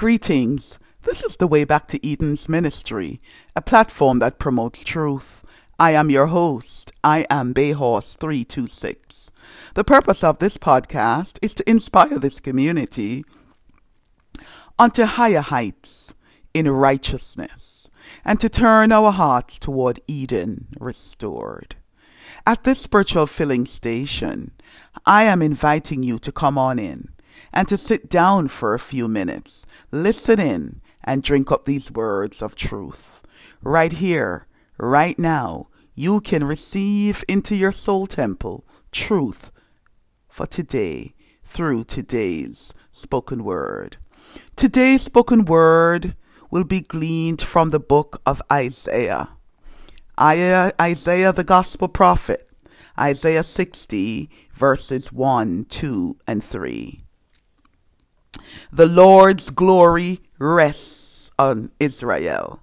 Greetings. This is the Way Back to Eden's Ministry, a platform that promotes truth. I am your host. I am Bayhorse 326. The purpose of this podcast is to inspire this community onto higher heights in righteousness and to turn our hearts toward Eden restored. At this spiritual filling station, I am inviting you to come on in and to sit down for a few minutes, listen in, and drink up these words of truth. Right here, right now, you can receive into your soul temple truth for today through today's spoken word. Today's spoken word will be gleaned from the book of Isaiah. Isaiah, the gospel prophet, Isaiah 60, verses 1, 2, and 3. The Lord's glory rests on Israel.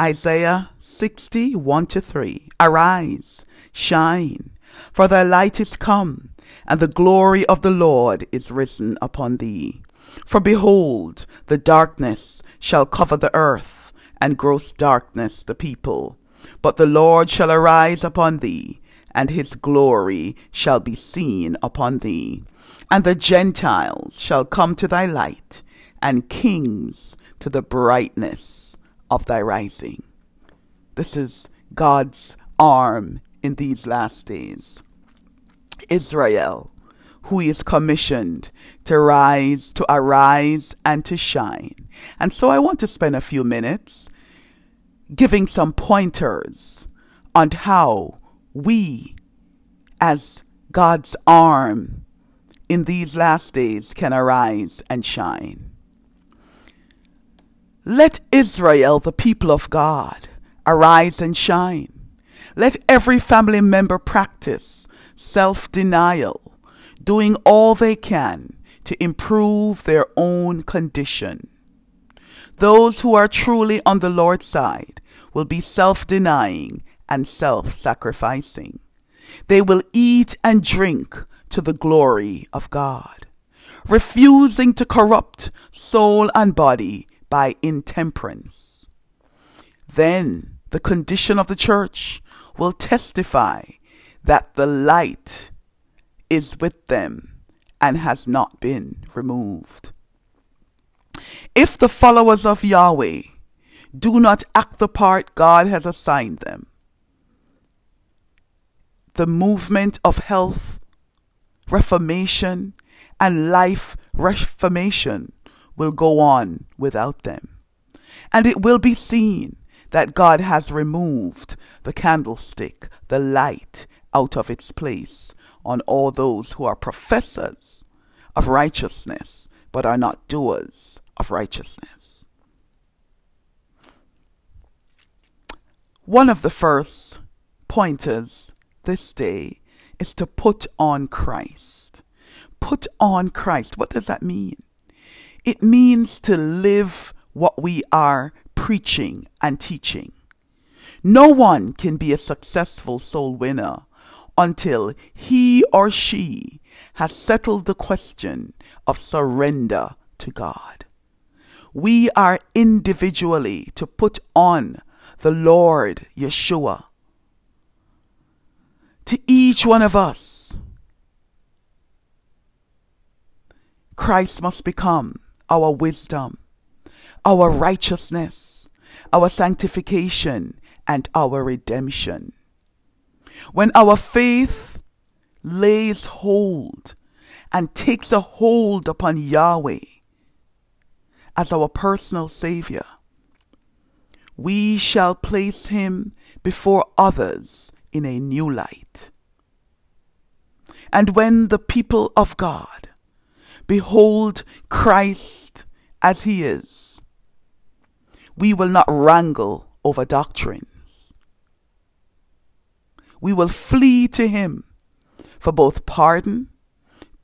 Isaiah 60, 1 to 3. Arise, shine, for thy light is come, and the glory of the Lord is risen upon thee. For behold, the darkness shall cover the earth, and gross darkness the people. But the Lord shall arise upon thee, and his glory shall be seen upon thee. And the Gentiles shall come to thy light, and kings to the brightness of thy rising. This is God's arm in these last days. Israel, who is commissioned to rise, to arise, and to shine. And so I want to spend a few minutes giving some pointers on how we, as God's arm in these last days, can arise and shine. Let Israel, the people of God, arise and shine. Let every family member practice self denial, doing all they can to improve their own condition. Those who are truly on the Lord's side will be self denying and self sacrificing. They will eat and drink to the glory of God, refusing to corrupt soul and body by intemperance. Then the condition of the church will testify that the light is with them and has not been removed. If the followers of Yahweh do not act the part God has assigned them, the movement of health, reformation, and life reformation will go on without them. And it will be seen that God has removed the candlestick, the light, out of its place on all those who are professors of righteousness but are not doers of righteousness. One of the first pointers this day is to put on Christ. Put on Christ. What does that mean? It means to live what we are preaching and teaching. No one can be a successful soul winner until he or she has settled the question of surrender to God. We are individually to put on the Lord Yeshua. To each one of us, Christ must become our wisdom, our righteousness, our sanctification, and our redemption. When our faith lays hold and takes a hold upon Yahweh as our personal Savior, we shall place Him before others in a new light. And when the people of God behold Christ as He is, we will not wrangle over doctrines. We will flee to Him for both pardon,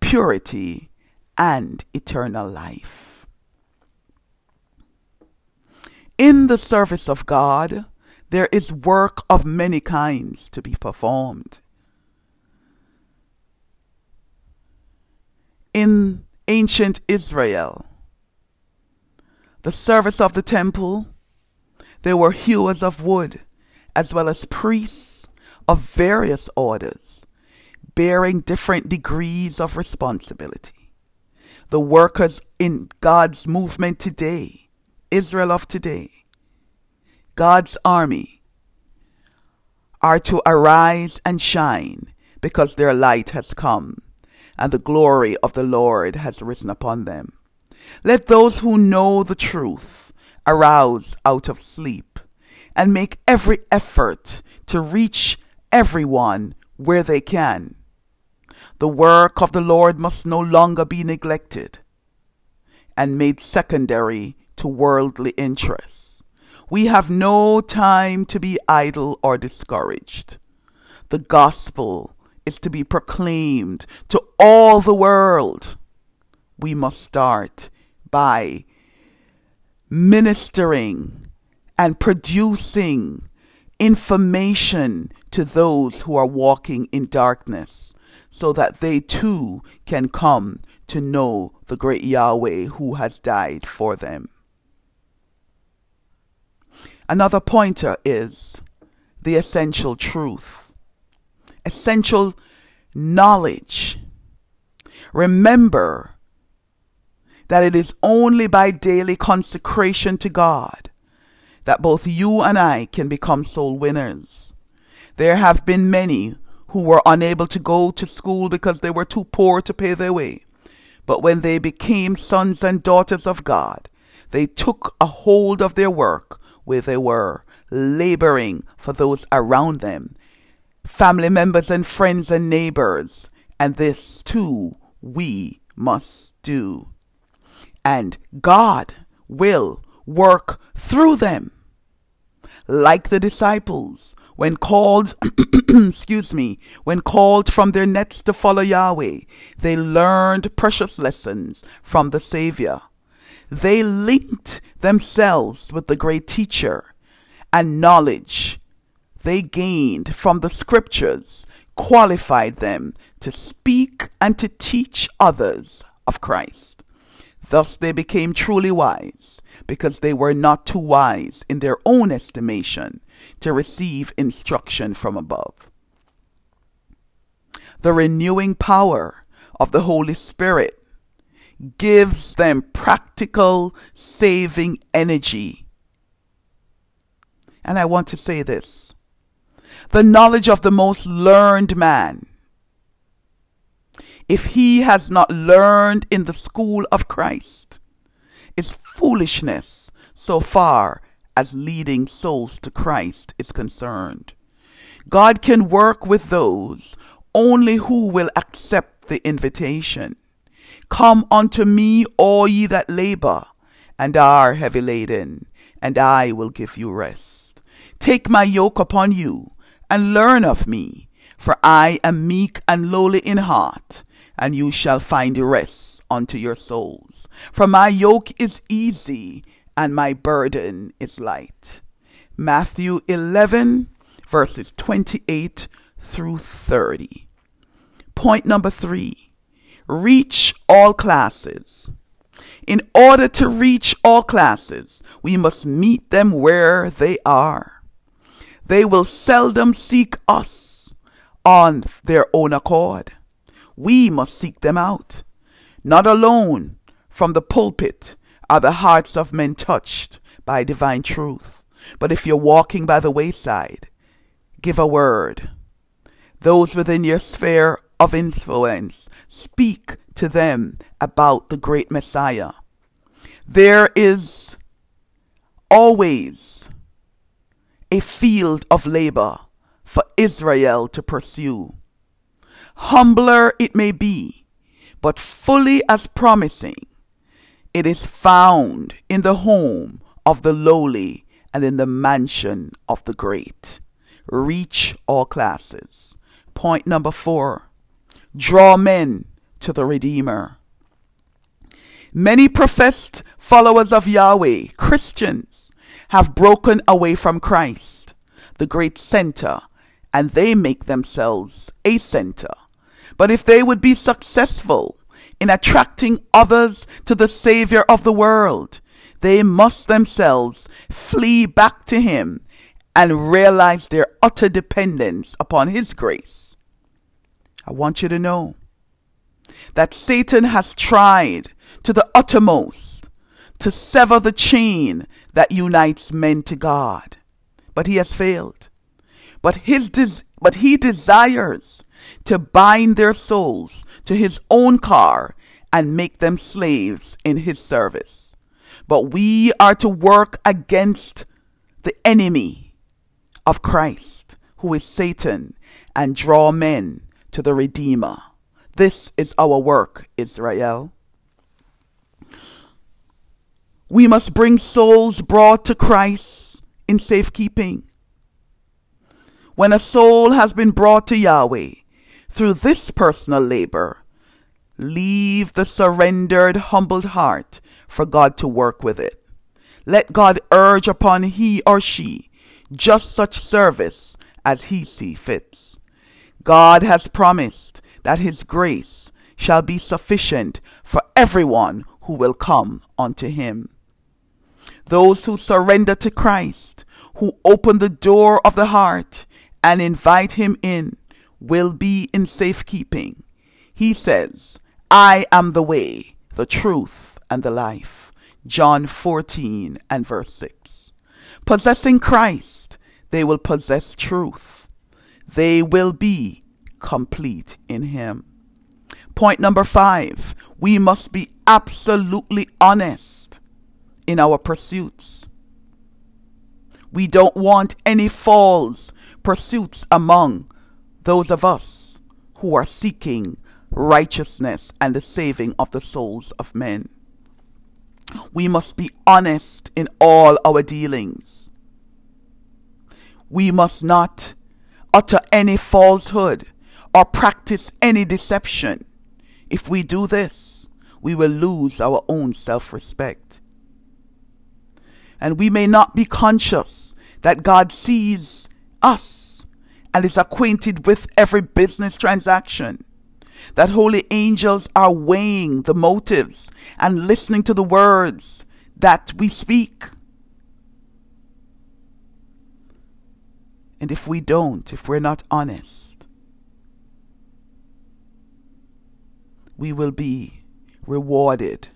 purity, and eternal life. In the service of God, there is work of many kinds to be performed. In ancient Israel, the service of the temple, there were hewers of wood, as well as priests of various orders, bearing different degrees of responsibility. The workers in God's movement today, Israel of today, God's army, are to arise and shine because their light has come and the glory of the Lord has risen upon them. Let those who know the truth arouse out of sleep and make every effort to reach everyone where they can. The work of the Lord must no longer be neglected and made secondary to worldly interests. We have no time to be idle or discouraged. The gospel is to be proclaimed to all the world. We must start by ministering and producing information to those who are walking in darkness so that they too can come to know the great Yahweh who has died for them. Another pointer is the essential truth, essential knowledge. Remember that it is only by daily consecration to God that both you and I can become soul winners. There have been many who were unable to go to school because they were too poor to pay their way. But when they became sons and daughters of God, they took a hold of their work where they were, laboring for those around them, family members and friends and neighbors. And this too we must do. And God will work through them. Like the disciples, when called, excuse me, when called from their nets to follow Yahweh, they learned precious lessons from the Savior. They linked themselves with the great teacher, and knowledge they gained from the scriptures qualified them to speak and to teach others of Christ. Thus they became truly wise because they were not too wise in their own estimation to receive instruction from above. The renewing power of the Holy Spirit gives them practical saving energy. And I want to say this the knowledge of the most learned man, if he has not learned in the school of Christ, is foolishness so far as leading souls to Christ is concerned. God can work with those only who will accept the invitation. Come unto me, all ye that labor and are heavy laden, and I will give you rest. Take my yoke upon you, and learn of me, for I am meek and lowly in heart, and you shall find rest unto your souls. For my yoke is easy, and my burden is light. Matthew 11, verses 28 through 30. Point number three reach all classes. In order to reach all classes, we must meet them where they are. They will seldom seek us on their own accord. We must seek them out. Not alone from the pulpit are the hearts of men touched by divine truth. But if you're walking by the wayside, give a word. Those within your sphere of influence, speak to them about the great Messiah. There is always a field of labor for Israel to pursue. Humbler it may be, but fully as promising it is found in the home of the lowly and in the mansion of the great. Reach all classes. Point number four draw men to the Redeemer. Many professed followers of Yahweh, Christians, have broken away from Christ, the great center, and they make themselves a center. But if they would be successful in attracting others to the Savior of the world, they must themselves flee back to Him and realize their utter dependence upon His grace. I want you to know that Satan has tried to the uttermost to sever the chain that unites men to God, but he has failed. But his but he desires to bind their souls to his own car and make them slaves in his service. But we are to work against the enemy of Christ, who is Satan, and draw men to the Redeemer. This is our work, Israel. We must bring souls brought to Christ in safekeeping. When a soul has been brought to Yahweh through this personal labor, leave the surrendered, humbled heart for God to work with it. Let God urge upon he or she just such service as he see fits. God has promised that his grace shall be sufficient for everyone who will come unto him. Those who surrender to Christ, who open the door of the heart and invite him in, will be in safekeeping. He says, I am the way, the truth, and the life. John 14 and verse 6. Possessing Christ, they will possess truth. They will be complete in Him. Point number five, we must be absolutely honest in our pursuits. We don't want any false pursuits among those of us who are seeking righteousness and the saving of the souls of men. We must be honest in all our dealings. We must not any falsehood or practice any deception. If we do this, we will lose our own self respect. And we may not be conscious that God sees us and is acquainted with every business transaction. That holy angels are weighing the motives and listening to the words that we speak. And if we don't, if we're not honest, we will be rewarded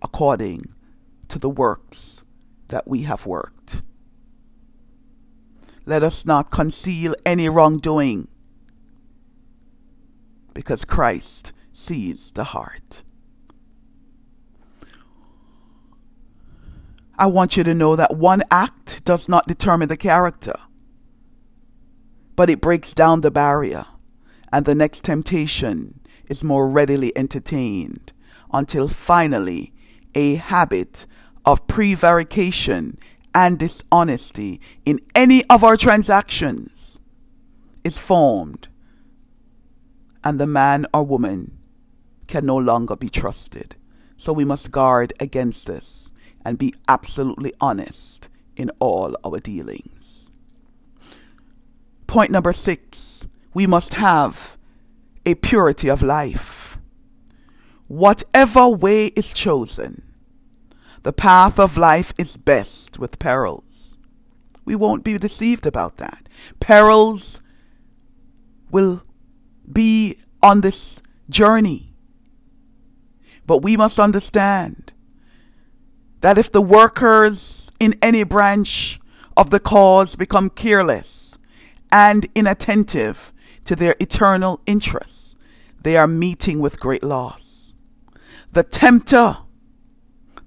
according to the works that we have worked. Let us not conceal any wrongdoing because Christ sees the heart. I want you to know that one act does not determine the character, but it breaks down the barrier, and the next temptation is more readily entertained until finally a habit of prevarication and dishonesty in any of our transactions is formed and the man or woman can no longer be trusted. So we must guard against this and be absolutely honest in all our dealings. Point number six we must have a purity of life. Whatever way is chosen, the path of life is best with perils. We won't be deceived about that. Perils will be on this journey. But we must understand that if the workers in any branch of the cause become careless and inattentive to their eternal interests, they are meeting with great loss. The tempter,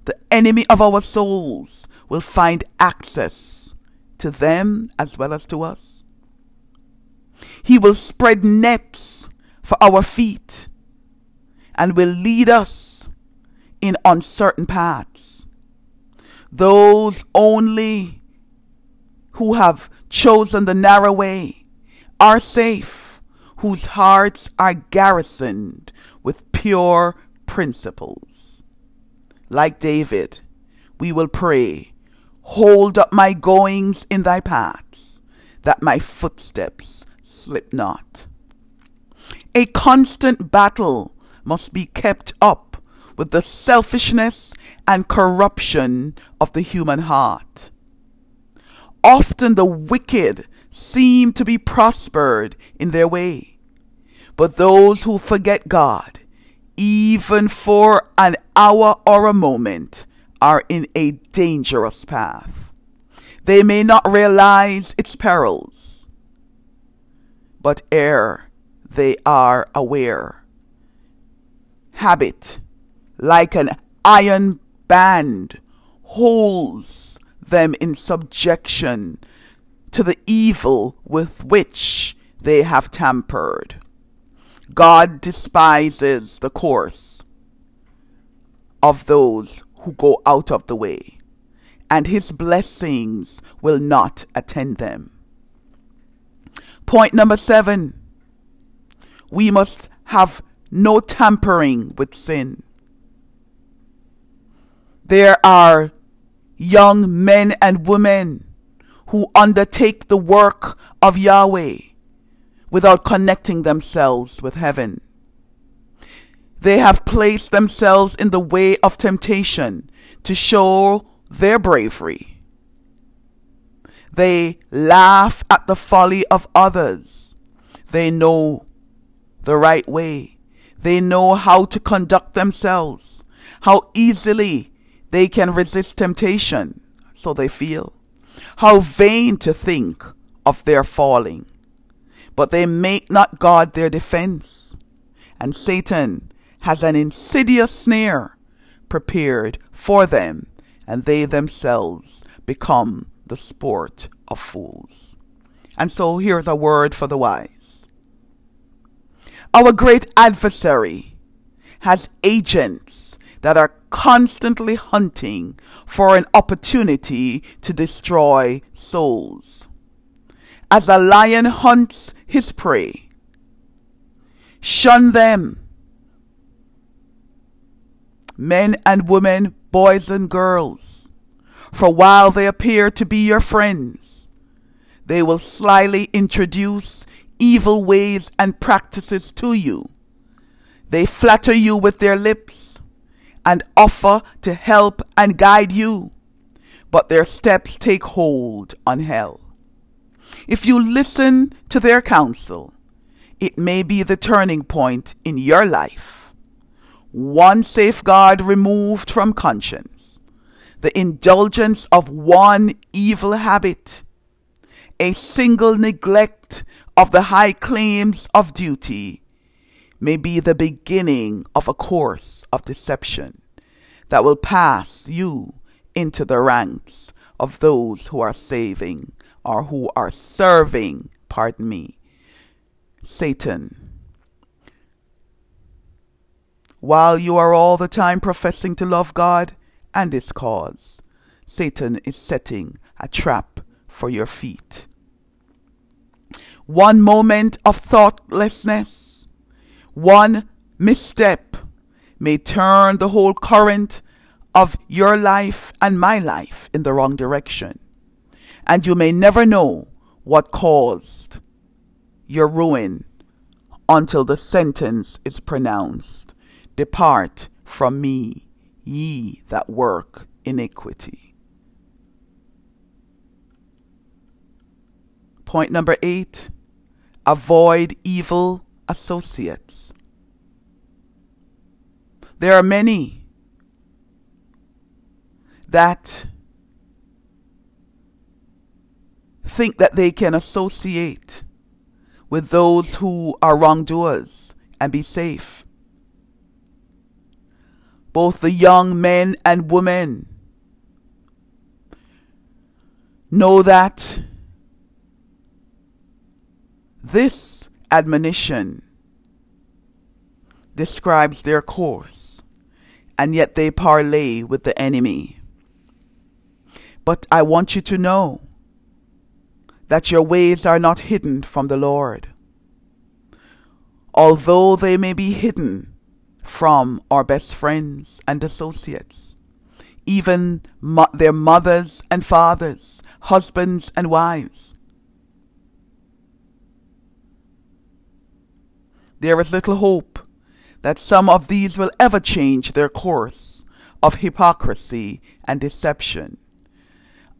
the enemy of our souls, will find access to them as well as to us. He will spread nets for our feet and will lead us in uncertain paths. Those only who have chosen the narrow way are safe, whose hearts are garrisoned with pure principles. Like David, we will pray, Hold up my goings in thy paths, that my footsteps slip not. A constant battle must be kept up with the selfishness and corruption of the human heart. Often the wicked seem to be prospered in their way, but those who forget God, even for an hour or a moment, are in a dangerous path. They may not realize its perils, but ere they are aware, habit, like an iron band, holds them in subjection to the evil with which they have tampered. God despises the course of those who go out of the way, and his blessings will not attend them. Point number seven we must have no tampering with sin. There are young men and women who undertake the work of Yahweh without connecting themselves with heaven. They have placed themselves in the way of temptation to show their bravery. They laugh at the folly of others. They know the right way. They know how to conduct themselves, how easily they can resist temptation, so they feel. How vain to think of their falling. But they make not God their defense. And Satan has an insidious snare prepared for them, and they themselves become the sport of fools. And so here's a word for the wise. Our great adversary has agents that are constantly hunting for an opportunity to destroy souls. As a lion hunts his prey, shun them. Men and women, boys and girls, for while they appear to be your friends, they will slyly introduce evil ways and practices to you. They flatter you with their lips and offer to help and guide you, but their steps take hold on hell. If you listen to their counsel, it may be the turning point in your life. One safeguard removed from conscience, the indulgence of one evil habit, a single neglect of the high claims of duty may be the beginning of a course of deception that will pass you into the ranks of those who are saving or who are serving, pardon me, Satan. While you are all the time professing to love God and His cause, Satan is setting a trap for your feet. One moment of thoughtlessness one misstep may turn the whole current of your life and my life in the wrong direction. And you may never know what caused your ruin until the sentence is pronounced Depart from me, ye that work iniquity. Point number eight avoid evil associates. There are many that think that they can associate with those who are wrongdoers and be safe. Both the young men and women know that this admonition describes their course and yet they parley with the enemy. But I want you to know that your ways are not hidden from the Lord. Although they may be hidden from our best friends and associates, even mo- their mothers and fathers, husbands and wives. There is little hope that some of these will ever change their course of hypocrisy and deception.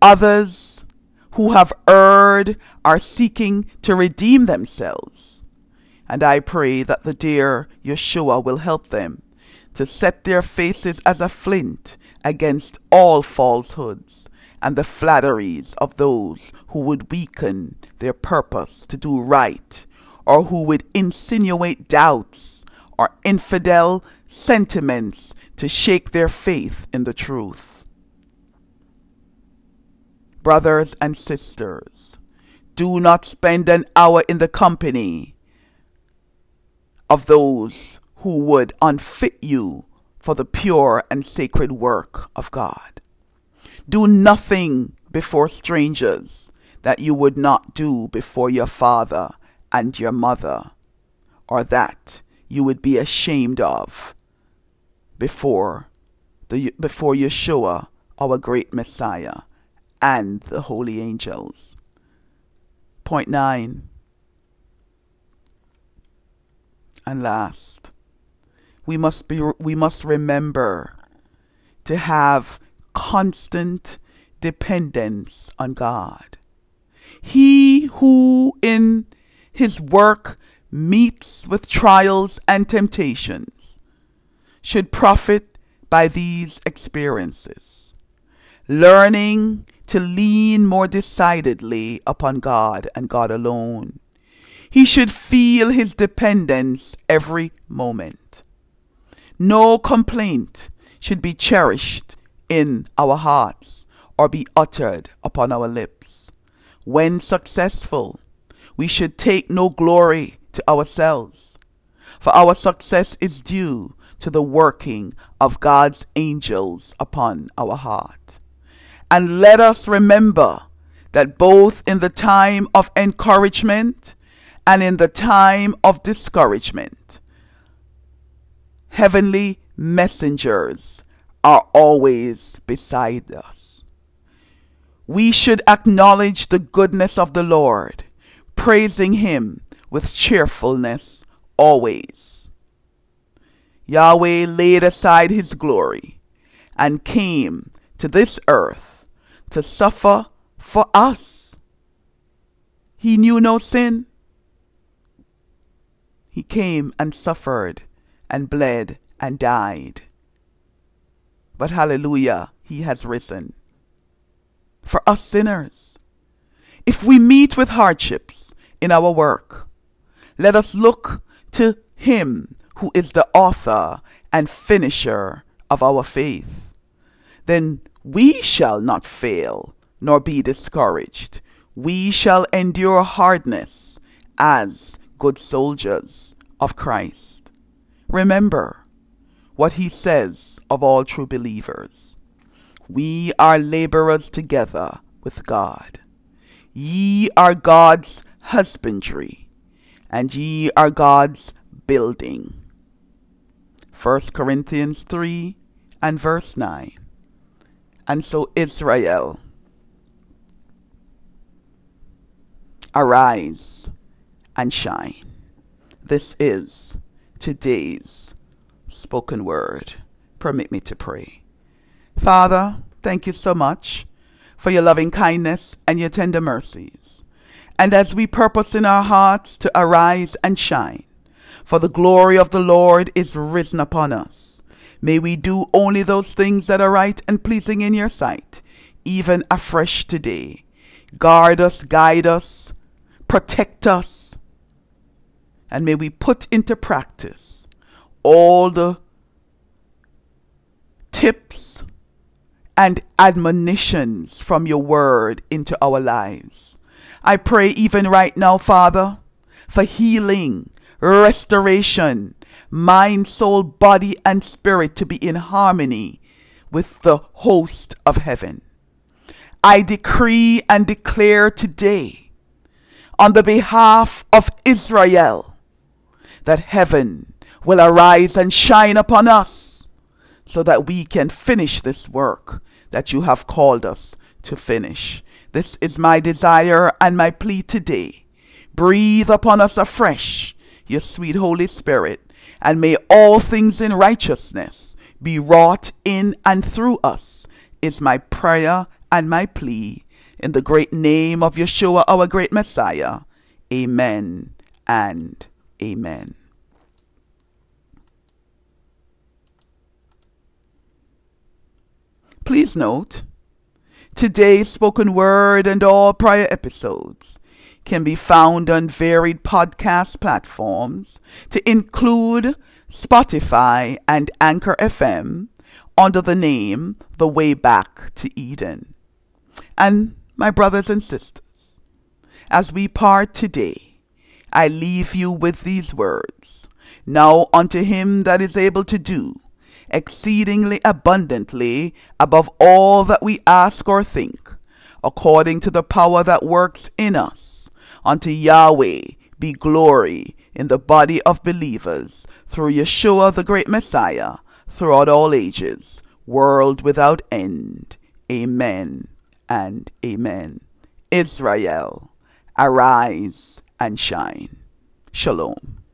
Others who have erred are seeking to redeem themselves. And I pray that the dear Yeshua will help them to set their faces as a flint against all falsehoods and the flatteries of those who would weaken their purpose to do right or who would insinuate doubts or infidel sentiments to shake their faith in the truth. Brothers and sisters, do not spend an hour in the company of those who would unfit you for the pure and sacred work of God. Do nothing before strangers that you would not do before your father and your mother, or that you would be ashamed of before the before Yeshua, our great Messiah, and the holy angels. Point nine. And last, we must be we must remember to have constant dependence on God. He who in his work meets with trials and temptations should profit by these experiences, learning to lean more decidedly upon God and God alone. He should feel his dependence every moment. No complaint should be cherished in our hearts or be uttered upon our lips. When successful, we should take no glory to ourselves, for our success is due to the working of God's angels upon our heart. And let us remember that both in the time of encouragement and in the time of discouragement, heavenly messengers are always beside us. We should acknowledge the goodness of the Lord, praising Him with cheerfulness always. Yahweh laid aside His glory and came to this earth to suffer for us. He knew no sin. He came and suffered and bled and died. But hallelujah, he has risen. For us sinners, if we meet with hardships in our work, let us look to him who is the author and finisher of our faith. Then we shall not fail nor be discouraged. We shall endure hardness as good soldiers of Christ. Remember what he says of all true believers. We are laborers together with God. Ye are God's husbandry, and ye are God's building. 1 Corinthians 3 and verse 9. And so, Israel, arise and shine. This is today's spoken word permit me to pray. Father, thank you so much for your loving kindness and your tender mercies. And as we purpose in our hearts to arise and shine, for the glory of the Lord is risen upon us, may we do only those things that are right and pleasing in your sight, even afresh today. Guard us, guide us, protect us, and may we put into practice all the tips and admonitions from your word into our lives. I pray even right now, Father, for healing, restoration, mind, soul, body, and spirit to be in harmony with the host of heaven. I decree and declare today on the behalf of Israel that heaven will arise and shine upon us so that we can finish this work that you have called us to finish. This is my desire and my plea today. Breathe upon us afresh, your sweet Holy Spirit, and may all things in righteousness be wrought in and through us, is my prayer and my plea. In the great name of Yeshua, our great Messiah. Amen and amen. Please note, today's spoken word and all prior episodes can be found on varied podcast platforms to include Spotify and Anchor FM under the name The Way Back to Eden. And my brothers and sisters, as we part today, I leave you with these words. Now unto him that is able to do exceedingly abundantly above all that we ask or think, according to the power that works in us. Unto Yahweh be glory in the body of believers through Yeshua the great Messiah throughout all ages, world without end. Amen and amen. Israel, arise and shine. Shalom.